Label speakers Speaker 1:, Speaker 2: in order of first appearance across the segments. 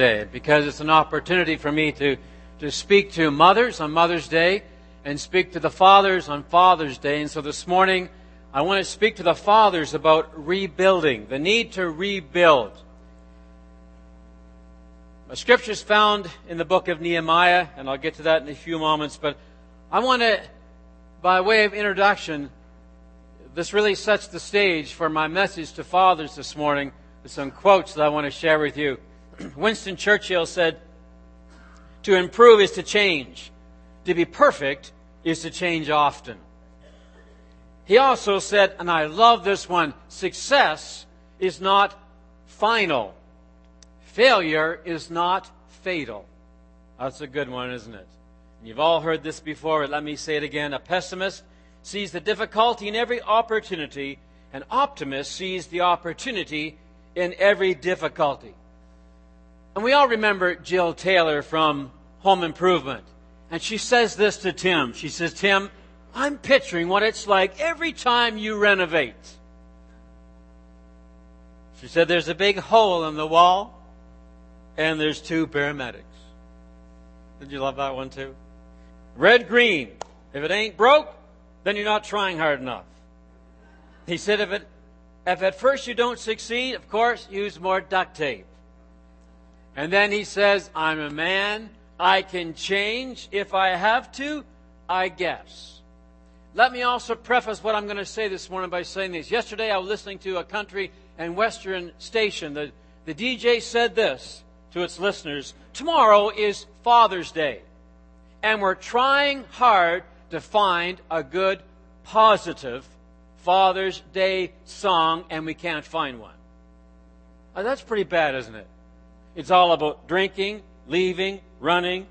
Speaker 1: Day because it's an opportunity for me to, to speak to mothers on Mother's Day and speak to the fathers on Father's Day. And so this morning, I want to speak to the fathers about rebuilding, the need to rebuild. A scripture is found in the book of Nehemiah, and I'll get to that in a few moments, but I want to, by way of introduction, this really sets the stage for my message to fathers this morning with some quotes that I want to share with you. Winston Churchill said, To improve is to change. To be perfect is to change often. He also said, and I love this one, success is not final. Failure is not fatal. That's a good one, isn't it? You've all heard this before, but let me say it again. A pessimist sees the difficulty in every opportunity, an optimist sees the opportunity in every difficulty. And we all remember Jill Taylor from Home Improvement. And she says this to Tim. She says, Tim, I'm picturing what it's like every time you renovate. She said, There's a big hole in the wall, and there's two paramedics. Did you love that one too? Red Green. If it ain't broke, then you're not trying hard enough. He said, if, it, if at first you don't succeed, of course, use more duct tape. And then he says, I'm a man. I can change if I have to, I guess. Let me also preface what I'm going to say this morning by saying this. Yesterday I was listening to a country and western station. The, the DJ said this to its listeners Tomorrow is Father's Day. And we're trying hard to find a good, positive Father's Day song, and we can't find one. Now, that's pretty bad, isn't it? It's all about drinking, leaving, running,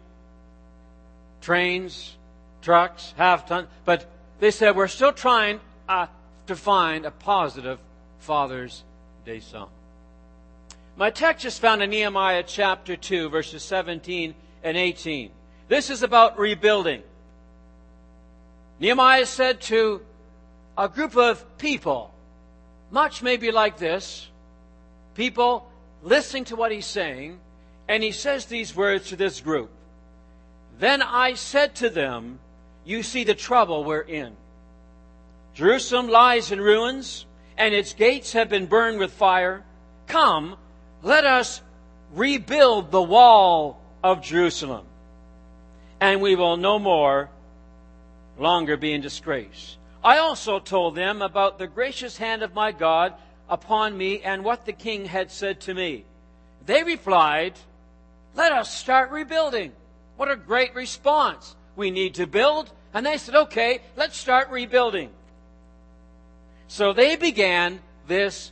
Speaker 1: trains, trucks, half ton. But they said we're still trying uh, to find a positive Father's Day song. My text is found in Nehemiah chapter 2, verses 17 and 18. This is about rebuilding. Nehemiah said to a group of people, much maybe like this, people listening to what he's saying, and he says these words to this group. Then I said to them, You see the trouble we're in. Jerusalem lies in ruins, and its gates have been burned with fire. Come, let us rebuild the wall of Jerusalem, and we will no more longer be in disgrace. I also told them about the gracious hand of my God upon me and what the king had said to me. They replied, Let us start rebuilding. What a great response. We need to build. And they said, Okay, let's start rebuilding. So they began this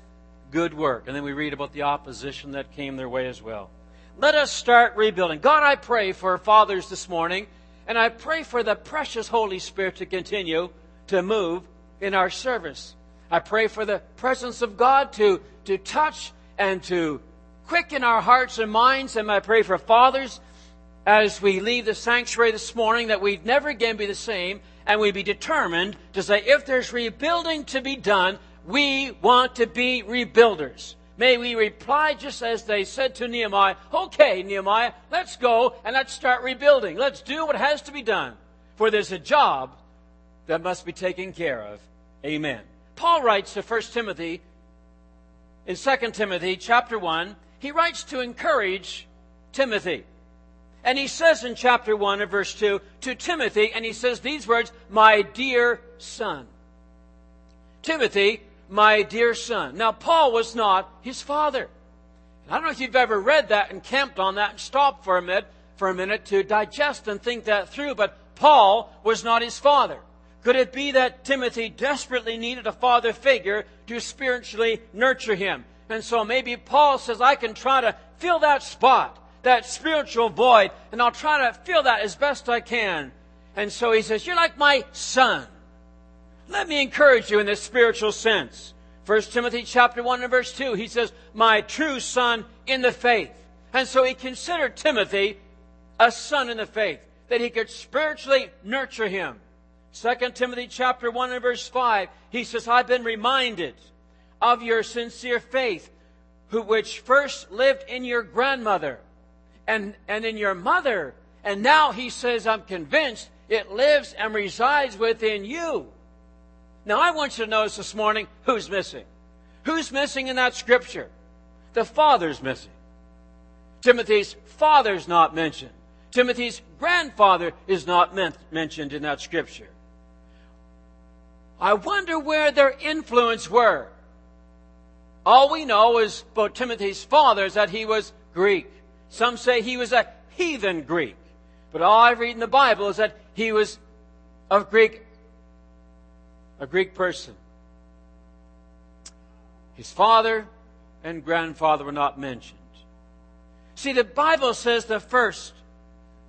Speaker 1: good work. And then we read about the opposition that came their way as well. Let us start rebuilding. God, I pray for fathers this morning, and I pray for the precious Holy Spirit to continue to move in our service. I pray for the presence of God to, to touch and to quicken our hearts and minds. And I pray for fathers as we leave the sanctuary this morning that we'd never again be the same and we'd be determined to say, if there's rebuilding to be done, we want to be rebuilders. May we reply just as they said to Nehemiah, okay, Nehemiah, let's go and let's start rebuilding. Let's do what has to be done. For there's a job that must be taken care of. Amen. Paul writes to 1 Timothy in 2 Timothy chapter 1, he writes to encourage Timothy. And he says in chapter 1 and verse 2 to Timothy, and he says these words, My dear son. Timothy, my dear son. Now, Paul was not his father. I don't know if you've ever read that and camped on that and stopped for a minute, for a minute to digest and think that through, but Paul was not his father. Could it be that Timothy desperately needed a father figure to spiritually nurture him? And so maybe Paul says, I can try to fill that spot, that spiritual void, and I'll try to fill that as best I can. And so he says, You're like my son. Let me encourage you in this spiritual sense. 1 Timothy chapter 1 and verse 2, he says, My true son in the faith. And so he considered Timothy a son in the faith, that he could spiritually nurture him. 2 Timothy chapter 1 and verse 5, he says, I've been reminded of your sincere faith, who, which first lived in your grandmother and, and in your mother. And now he says, I'm convinced it lives and resides within you. Now I want you to notice this morning who's missing. Who's missing in that scripture? The father's missing. Timothy's father's not mentioned. Timothy's grandfather is not men- mentioned in that scripture. I wonder where their influence were. All we know is about Timothy's father is that he was Greek. Some say he was a heathen Greek. But all I read in the Bible is that he was of Greek, a Greek person. His father and grandfather were not mentioned. See, the Bible says the first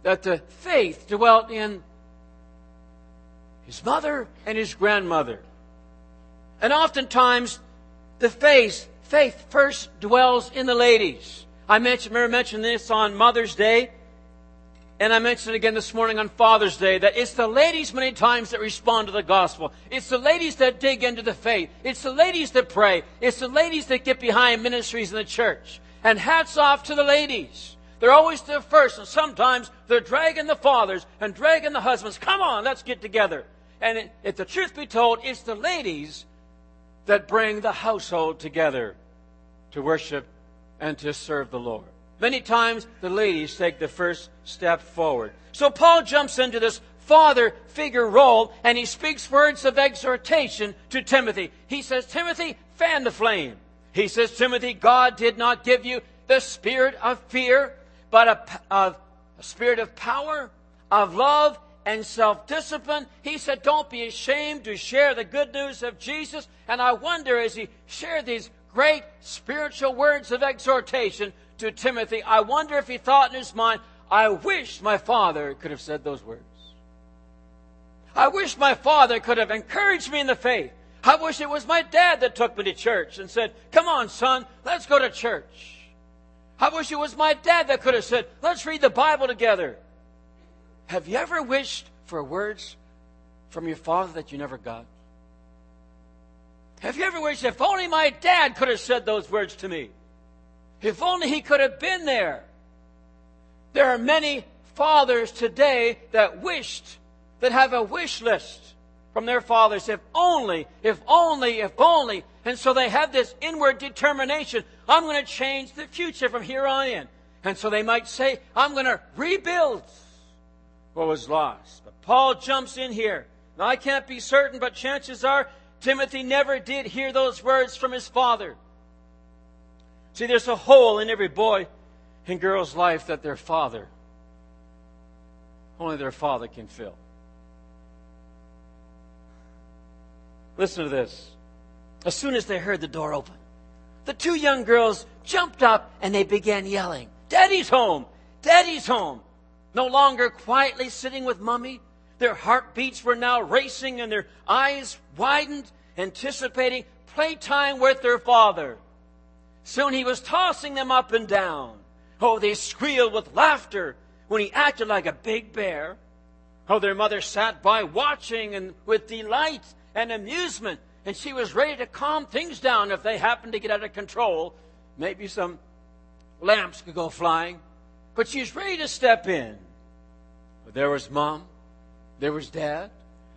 Speaker 1: that the faith dwelt in his mother and his grandmother. And oftentimes, the faith, faith first dwells in the ladies. I mentioned, remember mentioned this on Mother's Day, and I mentioned again this morning on Father's Day, that it's the ladies many times that respond to the gospel. It's the ladies that dig into the faith. It's the ladies that pray. It's the ladies that get behind ministries in the church. And hats off to the ladies. They're always the first, and sometimes they're dragging the fathers and dragging the husbands. Come on, let's get together. And if the truth be told, it's the ladies that bring the household together to worship and to serve the Lord. Many times the ladies take the first step forward. So Paul jumps into this father figure role and he speaks words of exhortation to Timothy. He says, Timothy, fan the flame. He says, Timothy, God did not give you the spirit of fear, but a, a, a spirit of power, of love, and self discipline. He said, Don't be ashamed to share the good news of Jesus. And I wonder as he shared these great spiritual words of exhortation to Timothy, I wonder if he thought in his mind, I wish my father could have said those words. I wish my father could have encouraged me in the faith. I wish it was my dad that took me to church and said, Come on, son, let's go to church. I wish it was my dad that could have said, Let's read the Bible together. Have you ever wished for words from your father that you never got? Have you ever wished, if only my dad could have said those words to me? If only he could have been there. There are many fathers today that wished, that have a wish list from their fathers. If only, if only, if only. And so they have this inward determination. I'm going to change the future from here on in. And so they might say, I'm going to rebuild what was lost. But Paul jumps in here. Now, I can't be certain, but chances are Timothy never did hear those words from his father. See, there's a hole in every boy and girl's life that their father, only their father can fill. Listen to this. As soon as they heard the door open, the two young girls jumped up and they began yelling, Daddy's home! Daddy's home! No longer quietly sitting with mummy. Their heartbeats were now racing and their eyes widened, anticipating playtime with their father. Soon he was tossing them up and down. Oh, they squealed with laughter when he acted like a big bear. Oh, their mother sat by watching and with delight and amusement, and she was ready to calm things down if they happened to get out of control. Maybe some lamps could go flying, but she's ready to step in. But There was mom, there was dad,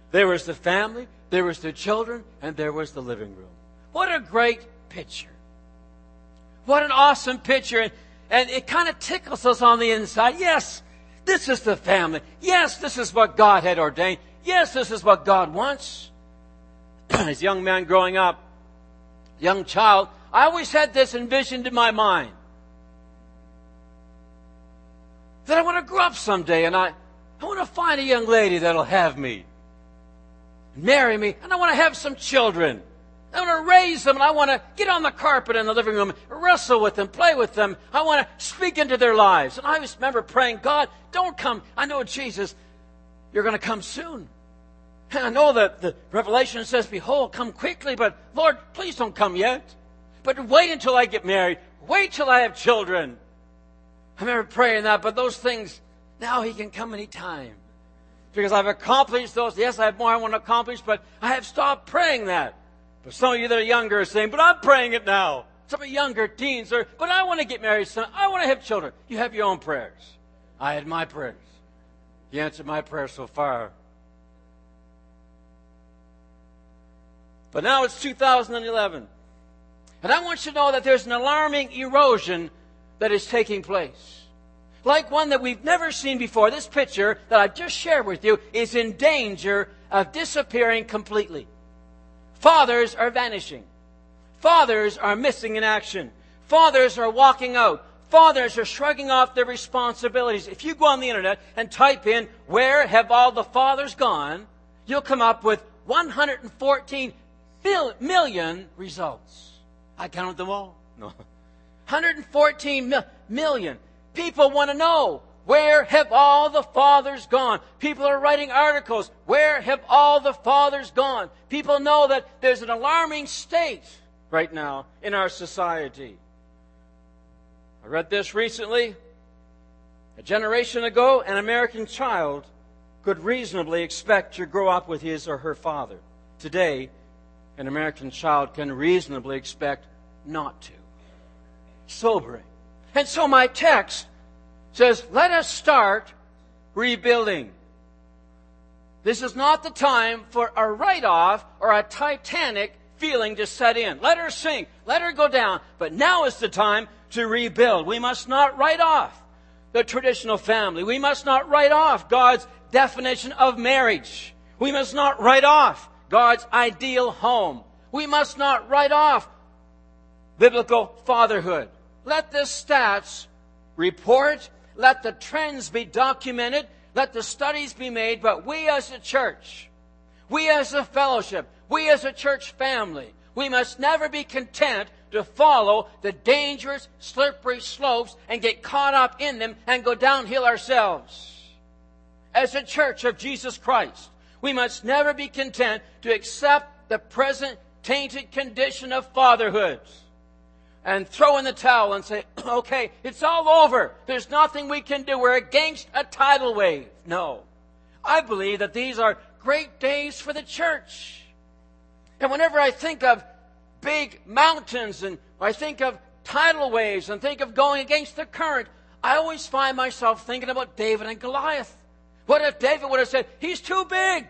Speaker 1: there was the family, there was the children, and there was the living room. What a great picture. What an awesome picture. And, and it kind of tickles us on the inside. Yes, this is the family. Yes, this is what God had ordained. Yes, this is what God wants. As a young man growing up, young child, I always had this envisioned in my mind. That I want to grow up someday and I, I want to find a young lady that'll have me, marry me, and I want to have some children. I want to raise them and I want to get on the carpet in the living room, wrestle with them, play with them. I want to speak into their lives. And I always remember praying, God, don't come. I know, Jesus, you're going to come soon. And I know that the Revelation says, Behold, come quickly, but Lord, please don't come yet. But wait until I get married. Wait till I have children. I remember praying that, but those things now he can come anytime. Because I've accomplished those. Yes, I have more I want to accomplish, but I have stopped praying that. But some of you that are younger are saying, but I'm praying it now. Some of younger teens are, but I want to get married, son. I want to have children. You have your own prayers. I had my prayers. He answered my prayer so far. But now it's 2011. And I want you to know that there's an alarming erosion that is taking place. Like one that we've never seen before. This picture that I've just shared with you is in danger of disappearing completely. Fathers are vanishing. Fathers are missing in action. Fathers are walking out. Fathers are shrugging off their responsibilities. If you go on the internet and type in, where have all the fathers gone? You'll come up with 114 million results. I counted them all. No. 114 million. People want to know where have all the fathers gone? People are writing articles. Where have all the fathers gone? People know that there's an alarming state right now in our society. I read this recently. A generation ago, an American child could reasonably expect to grow up with his or her father. Today, an American child can reasonably expect not to. Sobering. And so my text says, let us start rebuilding. This is not the time for a write off or a Titanic feeling to set in. Let her sink. Let her go down. But now is the time to rebuild. We must not write off the traditional family. We must not write off God's definition of marriage. We must not write off God's ideal home. We must not write off biblical fatherhood. Let the stats report let the trends be documented. Let the studies be made. But we as a church, we as a fellowship, we as a church family, we must never be content to follow the dangerous, slippery slopes and get caught up in them and go downhill ourselves. As a church of Jesus Christ, we must never be content to accept the present tainted condition of fatherhood and throw in the towel and say, okay, it's all over. There's nothing we can do. We're against a tidal wave. No. I believe that these are great days for the church. And whenever I think of big mountains and I think of tidal waves and think of going against the current, I always find myself thinking about David and Goliath. What if David would have said, he's too big?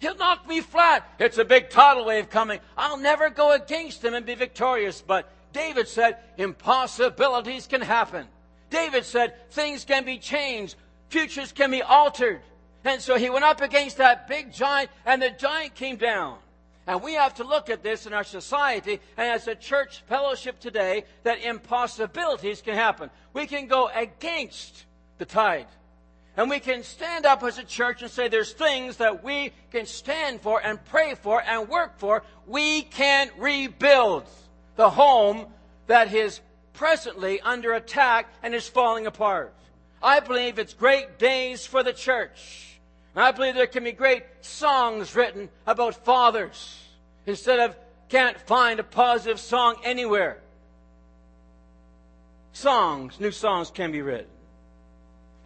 Speaker 1: He'll knock me flat. It's a big tidal wave coming. I'll never go against him and be victorious. But David said, impossibilities can happen. David said, things can be changed. Futures can be altered. And so he went up against that big giant and the giant came down. And we have to look at this in our society and as a church fellowship today that impossibilities can happen. We can go against the tide. And we can stand up as a church and say there's things that we can stand for and pray for and work for. We can rebuild the home that is presently under attack and is falling apart. I believe it's great days for the church. And I believe there can be great songs written about fathers instead of can't find a positive song anywhere. Songs, new songs can be written.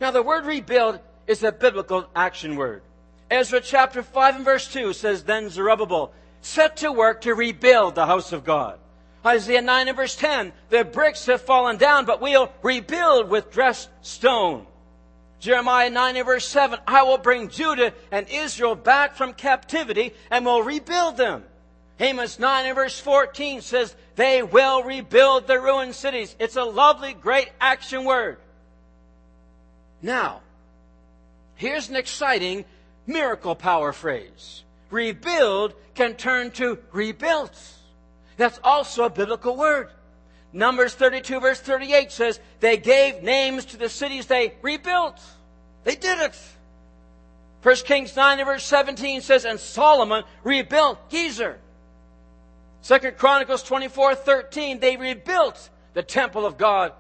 Speaker 1: Now the word rebuild is a biblical action word. Ezra chapter 5 and verse 2 says, Then Zerubbabel set to work to rebuild the house of God Isaiah 9 and verse 10, the bricks have fallen down, but we'll rebuild with dressed stone. Jeremiah 9 and verse 7, I will bring Judah and Israel back from captivity and will rebuild them. Amos 9 and verse 14 says, they will rebuild the ruined cities. It's a lovely, great action word. Now, here's an exciting miracle power phrase. Rebuild can turn to rebuilt. That's also a biblical word. Numbers 32 verse 38 says, they gave names to the cities they rebuilt. They did it. 1 Kings 9 verse 17 says, and Solomon rebuilt Gezer. 2 Chronicles 24, 13, they rebuilt the temple of God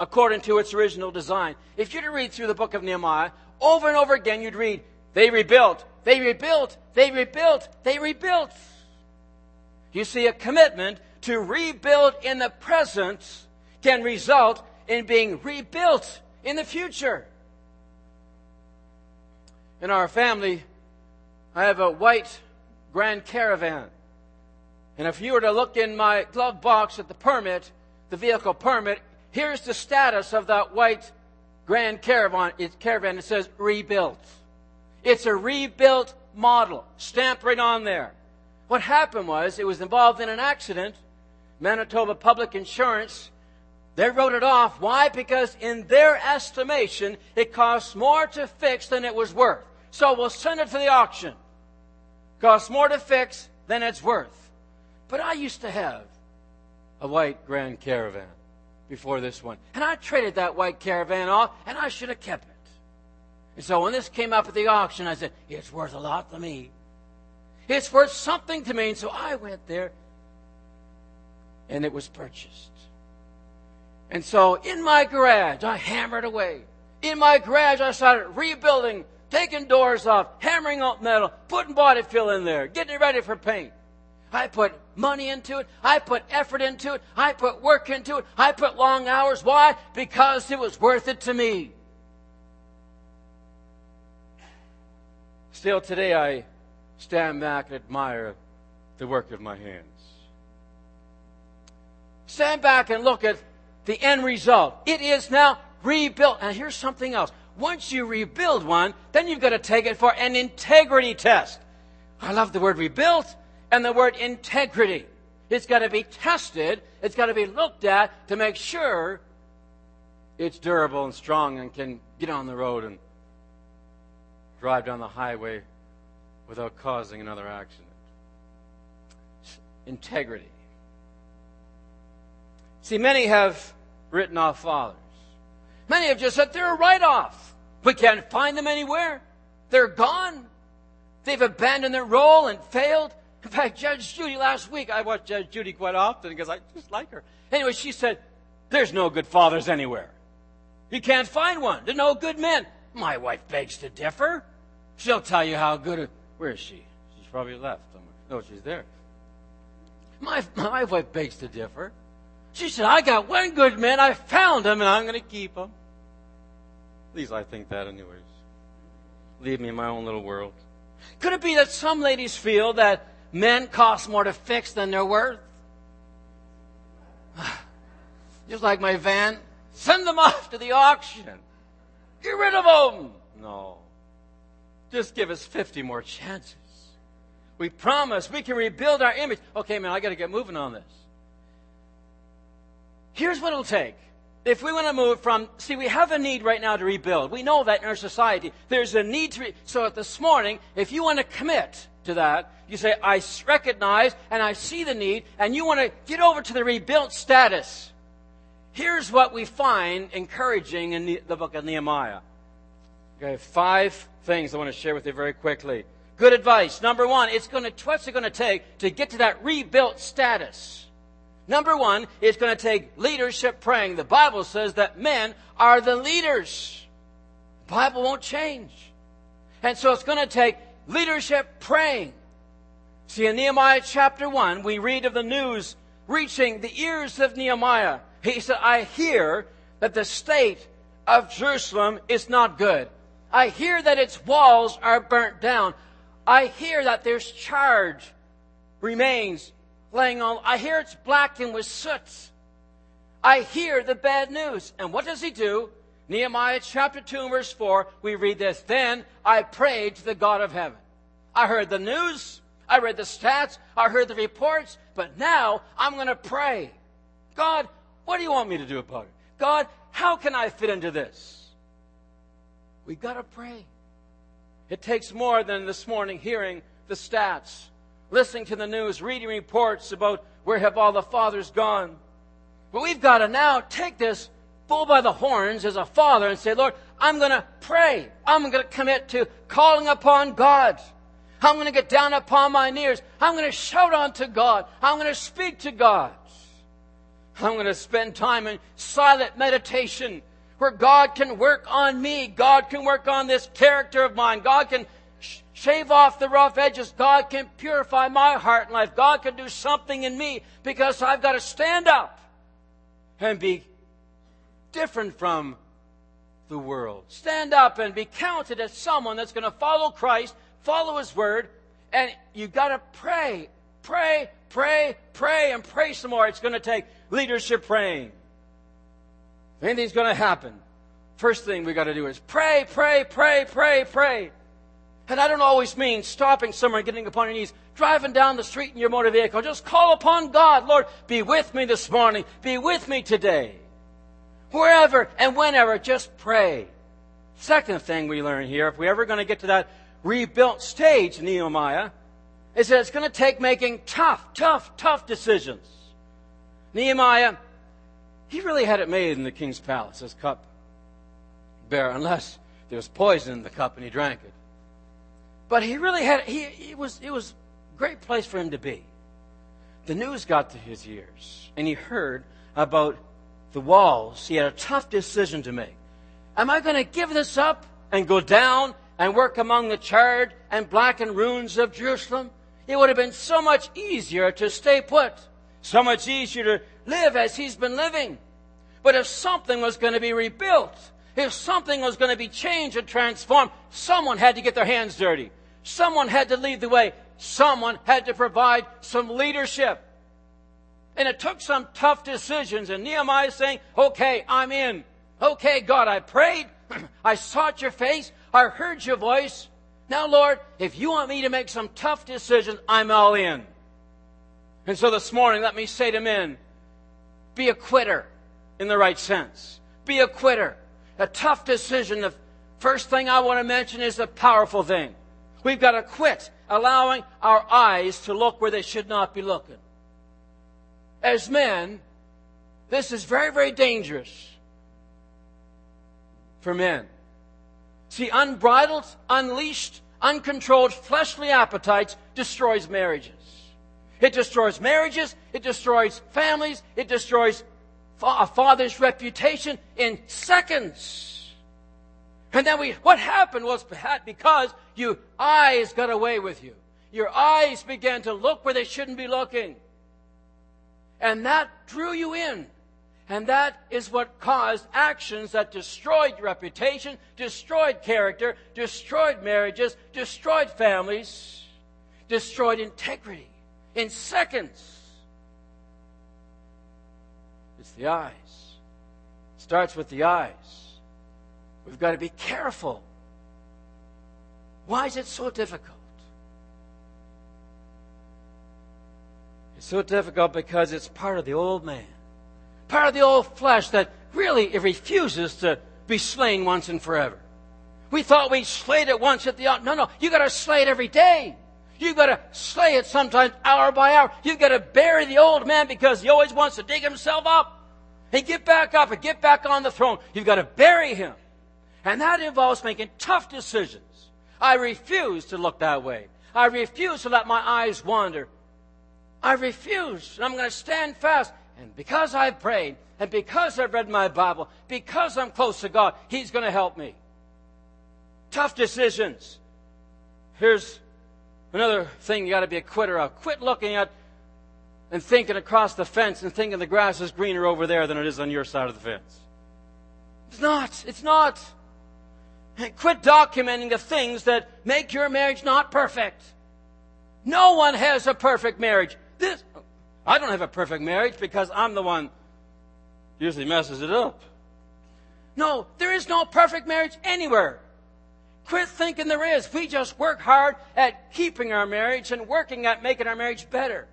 Speaker 1: according to its original design. If you were to read through the book of Nehemiah, over and over again you'd read, they rebuilt, they rebuilt, they rebuilt, they rebuilt. You see, a commitment to rebuild in the present can result in being rebuilt in the future. In our family, I have a white Grand Caravan. And if you were to look in my glove box at the permit, the vehicle permit, here's the status of that white Grand Caravan. It, caravan. It says rebuilt. It's a rebuilt model, stamped right on there. What happened was it was involved in an accident. Manitoba Public Insurance, they wrote it off. Why? Because in their estimation, it costs more to fix than it was worth. So we'll send it to the auction. Costs more to fix than it's worth. But I used to have a white Grand Caravan before this one. And I traded that white Caravan off, and I should have kept it. And so when this came up at the auction, I said, it's worth a lot to me. It's worth something to me. And so I went there, and it was purchased. And so in my garage, I hammered away. In my garage, I started rebuilding, taking doors off, hammering out metal, putting body fill in there, getting it ready for paint. I put money into it. I put effort into it. I put work into it. I put long hours. Why? Because it was worth it to me. Still today, I stand back and admire the work of my hands. Stand back and look at the end result. It is now rebuilt. And here's something else. Once you rebuild one, then you've got to take it for an integrity test. I love the word rebuilt and the word integrity. It's got to be tested. It's got to be looked at to make sure it's durable and strong and can get on the road and drive down the highway without causing another accident. Integrity. See, many have written off fathers. Many have just said they're a write off. We can't find them anywhere. They're gone. They've abandoned their role and failed. In fact, Judge Judy last week, I watch Judge Judy quite often because I just like her. Anyway, she said, There's no good fathers anywhere. You can't find one. There's no good men. My wife begs to differ. She'll tell you how good. Where is she? She's probably left somewhere. No, she's there. My, my wife begs to differ. She said, I got one good man. I found him and I'm going to keep him. At least I think that, anyways. Leave me in my own little world. Could it be that some ladies feel that men cost more to fix than they're worth. Just like my van, send them off to the auction. Get rid of them. No. Just give us 50 more chances. We promise we can rebuild our image. Okay, man, I got to get moving on this. Here's what it'll take. If we want to move from, see, we have a need right now to rebuild. We know that in our society. There's a need to, re- so this morning, if you want to commit to that. You say, I recognize and I see the need, and you want to get over to the rebuilt status. Here's what we find encouraging in the, the book of Nehemiah. Okay, five things I want to share with you very quickly. Good advice. Number one, it's going to, what's it going to take to get to that rebuilt status? Number one, it's going to take leadership praying. The Bible says that men are the leaders. The Bible won't change. And so it's going to take leadership praying. See, in Nehemiah chapter 1, we read of the news reaching the ears of Nehemiah. He said, I hear that the state of Jerusalem is not good. I hear that its walls are burnt down. I hear that there's charge remains laying on. I hear it's blackened with soot. I hear the bad news. And what does he do? Nehemiah chapter 2 verse 4, we read this. Then I prayed to the God of heaven. I heard the news. I read the stats. I heard the reports. But now I'm going to pray. God, what do you want me to do about it? God, how can I fit into this? We've got to pray. It takes more than this morning hearing the stats, listening to the news, reading reports about where have all the fathers gone. But we've got to now take this bull by the horns as a father and say, Lord, I'm going to pray. I'm going to commit to calling upon God. I'm going to get down upon my knees. I'm going to shout unto God. I'm going to speak to God. I'm going to spend time in silent meditation where God can work on me. God can work on this character of mine. God can shave off the rough edges. God can purify my heart and life. God can do something in me because I've got to stand up and be different from the world. Stand up and be counted as someone that's going to follow Christ, follow His Word, and you've got to pray Pray, pray, pray, and pray some more. It's going to take leadership praying. If anything's going to happen, first thing we got to do is pray, pray, pray, pray, pray. And I don't always mean stopping somewhere and getting upon your knees, driving down the street in your motor vehicle. Just call upon God. Lord, be with me this morning. Be with me today. Wherever and whenever, just pray. Second thing we learn here, if we're ever going to get to that rebuilt stage, Nehemiah, is that it's going to take making tough, tough, tough decisions. Nehemiah, he really had it made in the king's palace, his cup bearer, unless there was poison in the cup and he drank it. But he really had, he, it was, it was a great place for him to be. The news got to his ears, and he heard about the walls. He had a tough decision to make. Am I going to give this up and go down and work among the charred and blackened ruins of Jerusalem? It would have been so much easier to stay put, so much easier to live as he's been living. But if something was going to be rebuilt, if something was going to be changed and transformed, someone had to get their hands dirty. Someone had to lead the way. Someone had to provide some leadership. And it took some tough decisions. And Nehemiah is saying, okay, I'm in. Okay, God, I prayed. I sought your face. I heard your voice. Now, Lord, if you want me to make some tough decisions, I'm all in. And so this morning, let me say to men, be a quitter in the right sense. Be a quitter. A tough decision. The first thing I want to mention is a powerful thing. We've got to quit allowing our eyes to look where they should not be looking. As men, this is very, very dangerous for men. See, unbridled, unleashed, uncontrolled fleshly appetites destroys marriages. It destroys marriages, it destroys families, it destroys a father's reputation in seconds. And then we, what happened was because your eyes got away with you. Your eyes began to look where they shouldn't be looking. And that drew you in. And that is what caused actions that destroyed reputation, destroyed character, destroyed marriages, destroyed families, destroyed integrity in seconds. It's the eyes. It starts with the eyes. We've got to be careful. Why is it so difficult? It's so difficult because it's part of the old man, part of the old flesh that really it refuses to be slain once and forever. We thought we slayed it once at the no no you got to slay it every day. You got to slay it sometimes hour by hour. You've got to bury the old man because he always wants to dig himself up and get back up and get back on the throne. You've got to bury him. And that involves making tough decisions. I refuse to look that way. I refuse to let my eyes wander. I refuse. And I'm going to stand fast. And because I've prayed, and because I've read my Bible, because I'm close to God, He's going to help me. Tough decisions. Here's another thing you got to be a quitter of. Quit looking at and thinking across the fence and thinking the grass is greener over there than it is on your side of the fence. It's not. It's not. And quit documenting the things that make your marriage not perfect. No one has a perfect marriage. This, I don't have a perfect marriage because I'm the one usually messes it up. No, there is no perfect marriage anywhere. Quit thinking there is. We just work hard at keeping our marriage and working at making our marriage better.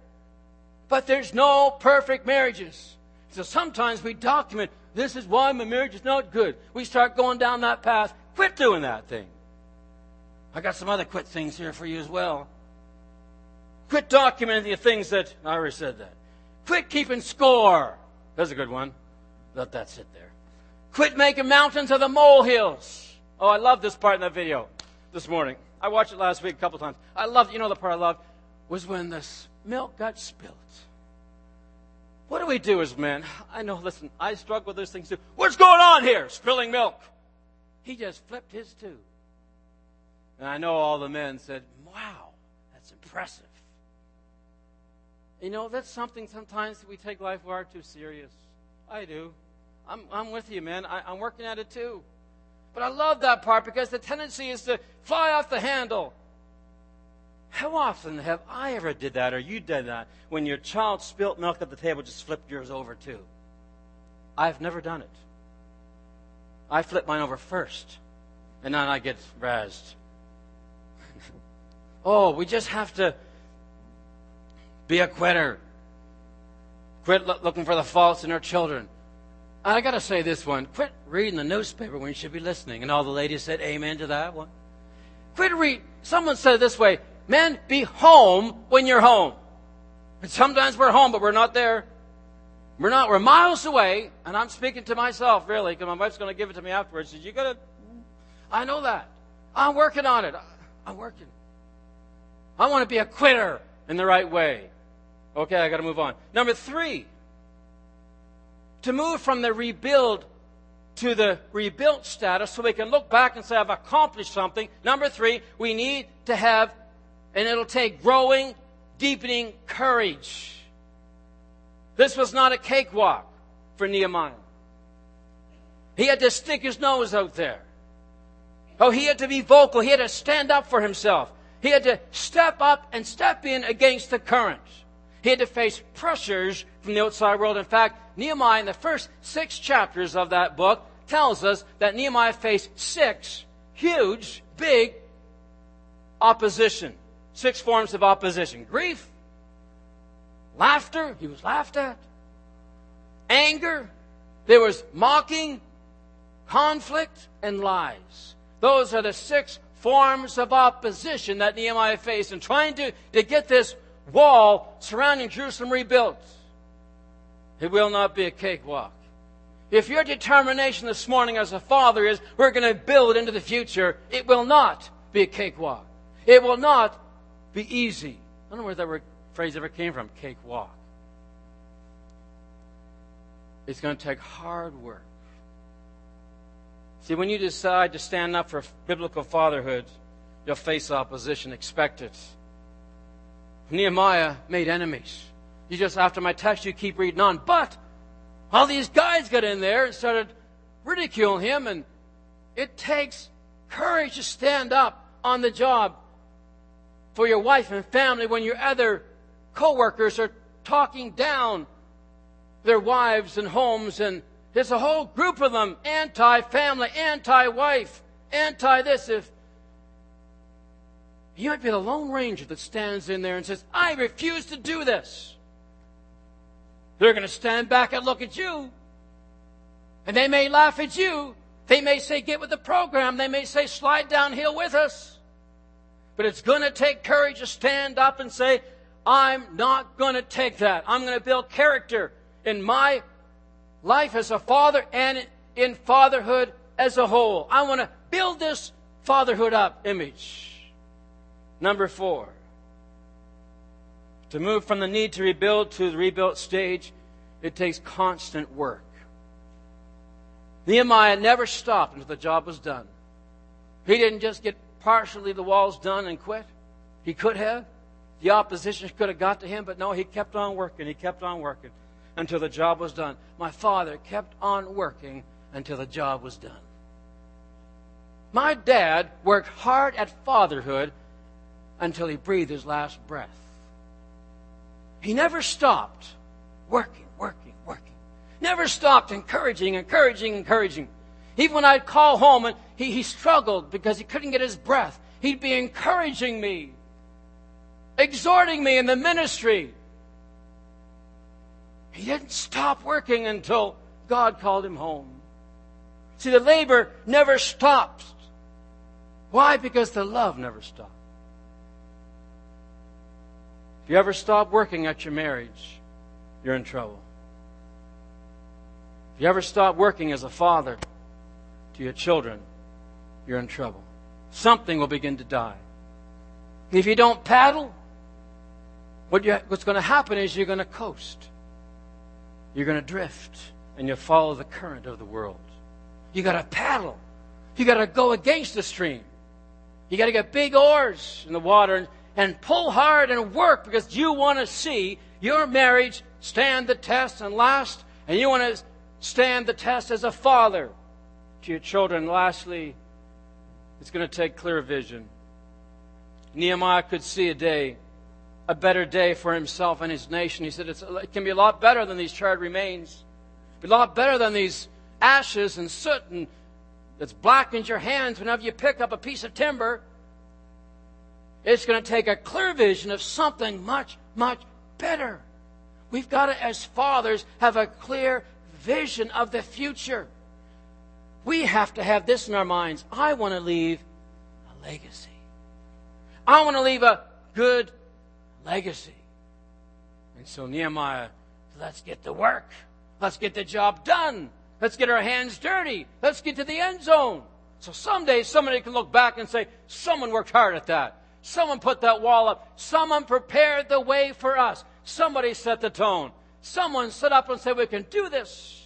Speaker 1: But there's no perfect marriages. So sometimes we document this is why my marriage is not good. We start going down that path. Quit doing that thing. I got some other quit things here for you as well. Quit documenting the things that I already said that. Quit keeping score. That's a good one. Let that sit there. Quit making mountains of the molehills. Oh, I love this part in that video this morning. I watched it last week a couple times. I loved, you know, the part I loved was when the milk got spilled. What do we do as men? I know, listen, I struggle with those things too. What's going on here? Spilling milk. He just flipped his tube. And I know all the men said, wow, that's impressive. You know, that's something sometimes we take life far too serious. I do. I'm, I'm with you, man. I, I'm working at it too. But I love that part because the tendency is to fly off the handle.
Speaker 2: How often have I ever did that or you did that when your child spilt milk at the table, just flipped yours over too? I've never done it. I flip mine over first, and then I get razzed. oh, we just have to be a quitter. Quit lo- looking for the faults in our children. I got to say this one. Quit reading the newspaper when you should be listening. And all the ladies said amen to that one. Quit read. Someone said it this way Men, be home when you're home. And sometimes we're home, but we're not there. We're not, we're miles away, and I'm speaking to myself, really, because my wife's going to give it to me afterwards. Says, you got to, I know that. I'm working on it. I'm working. I want to be a quitter in the right way. Okay, I got to move on. Number three, to move from the rebuild to the rebuilt status so we can look back and say, I've accomplished something. Number three, we need to have and it'll take growing, deepening courage. This was not a cakewalk for Nehemiah. He had to stick his nose out there. Oh, he had to be vocal. He had to stand up for himself. He had to step up and step in against the current. He had to face pressures from the outside world. In fact, Nehemiah, in the first six chapters of that book, tells us that Nehemiah faced six huge, big opposition six forms of opposition grief, laughter, he was laughed at, anger, there was mocking, conflict, and lies. Those are the six forms of opposition that Nehemiah faced in trying to, to get this wall surrounding Jerusalem rebuilt. It will not be a cakewalk. If your determination this morning as a father is we're going to build into the future, it will not be a cakewalk. It will not be easy. I don't know where that phrase ever came from cakewalk. It's going to take hard work. See, when you decide to stand up for biblical fatherhood, you'll face opposition. Expect it. Nehemiah made enemies. You just, after my text, you keep reading on. But all these guys got in there and started ridiculing him, and it takes courage to stand up on the job for your wife and family when your other coworkers are talking down their wives and homes and there's a whole group of them anti-family, anti-wife, anti-this. If you might be the Lone Ranger that stands in there and says, I refuse to do this. They're going to stand back and look at you. And they may laugh at you. They may say, get with the program. They may say, slide downhill with us. But it's going to take courage to stand up and say, I'm not going to take that. I'm going to build character in my life as a father and in fatherhood as a whole. I want to build this fatherhood up image. Number four, to move from the need to rebuild to the rebuilt stage, it takes constant work. Nehemiah never stopped until the job was done. He didn't just get partially the walls done and quit? He could have. The opposition could have got to him, but no, he kept on working. He kept on working until the job was done. My father kept on working until the job was done. My dad worked hard at fatherhood until he breathed his last breath. He never stopped working, working, working. Never stopped encouraging, encouraging, encouraging. Even when I'd call home and he, he struggled because he couldn't get his breath, he'd be encouraging me, exhorting me in the ministry. He didn't stop working until God called him home. See, the labor never stops. Why? Because the love never stops. If you ever stop working at your marriage, you're in trouble. If you ever stop working as a father, to your children, you're in trouble. Something will begin to die. If you don't paddle, what what's going to happen is you're going to coast. You're going to drift and you'll follow the current of the world. You got to paddle. You got to go against the stream. You got to get big oars in the water and, and pull hard and work because you want to see your marriage stand the test and last, and you want to stand the test as a father to your children. Lastly, it's going to take clear vision.
Speaker 1: Nehemiah could see a day, a better day for himself and his nation. He said it can be a lot better than these charred remains. Be a lot better than these ashes and soot and that's blackened your hands whenever you pick up a piece of timber. It's going to take a clear vision of something much, much better. We've got to, as fathers, have a clear vision of the future. We have to have this in our minds. I want to leave a legacy. I want to leave a good legacy. And so Nehemiah, let's get to work. Let's get the job done. Let's get our hands dirty. Let's get to the end zone. So someday somebody can look back and say, someone worked hard at that. Someone put that wall up. Someone prepared the way for us. Somebody set the tone. Someone stood up and said, we can do this.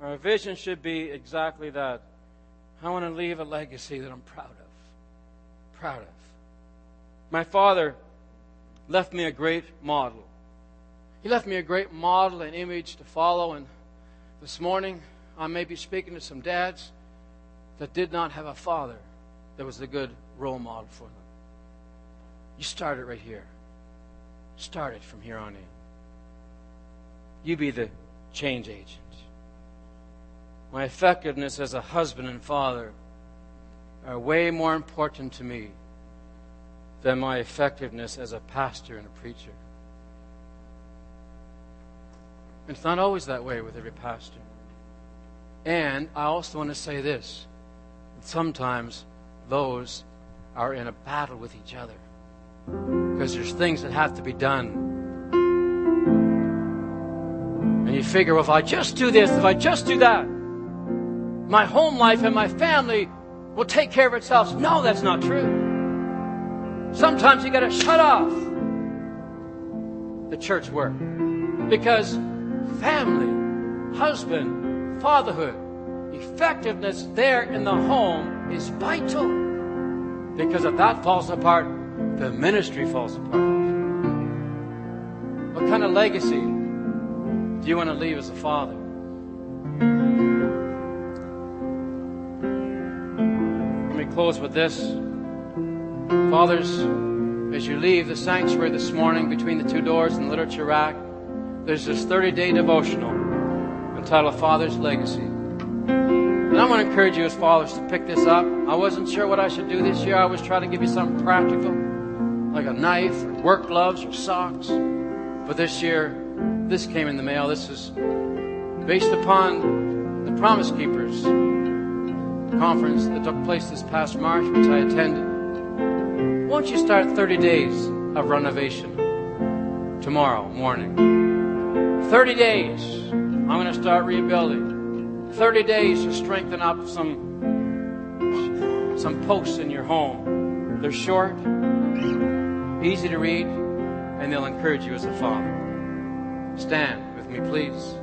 Speaker 1: Our vision should be exactly that. I want to leave a legacy that I'm proud of. Proud of. My father left me a great model. He left me a great model and image to follow. And this morning, I may be speaking to some dads that did not have a father that was a good role model for them. You start it right here. Start it from here on in. You be the change agent. My effectiveness as a husband and father are way more important to me than my effectiveness as a pastor and a preacher. It's not always that way with every pastor. And I also want to say this sometimes those are in a battle with each other because there's things that have to be done. And you figure, well, if I just do this, if I just do that, my home life and my family will take care of itself. No, that's not true. Sometimes you got to shut off the church work because family, husband, fatherhood, effectiveness there in the home is vital. Because if that falls apart, the ministry falls apart. What kind of legacy do you want to leave as a father? Let me close with this. Fathers, as you leave the sanctuary this morning between the two doors in the literature rack, there's this 30 day devotional entitled Father's Legacy. I want to encourage you as fathers to pick this up. I wasn't sure what I should do this year. I was trying to give you something practical, like a knife or work gloves or socks. But this year, this came in the mail. This is based upon the Promise Keepers conference that took place this past March, which I attended. Won't you start 30 days of renovation tomorrow morning? 30 days, I'm going to start rebuilding. 30 days to strengthen up some, some posts in your home. They're short, easy to read, and they'll encourage you as a father. Stand with me, please.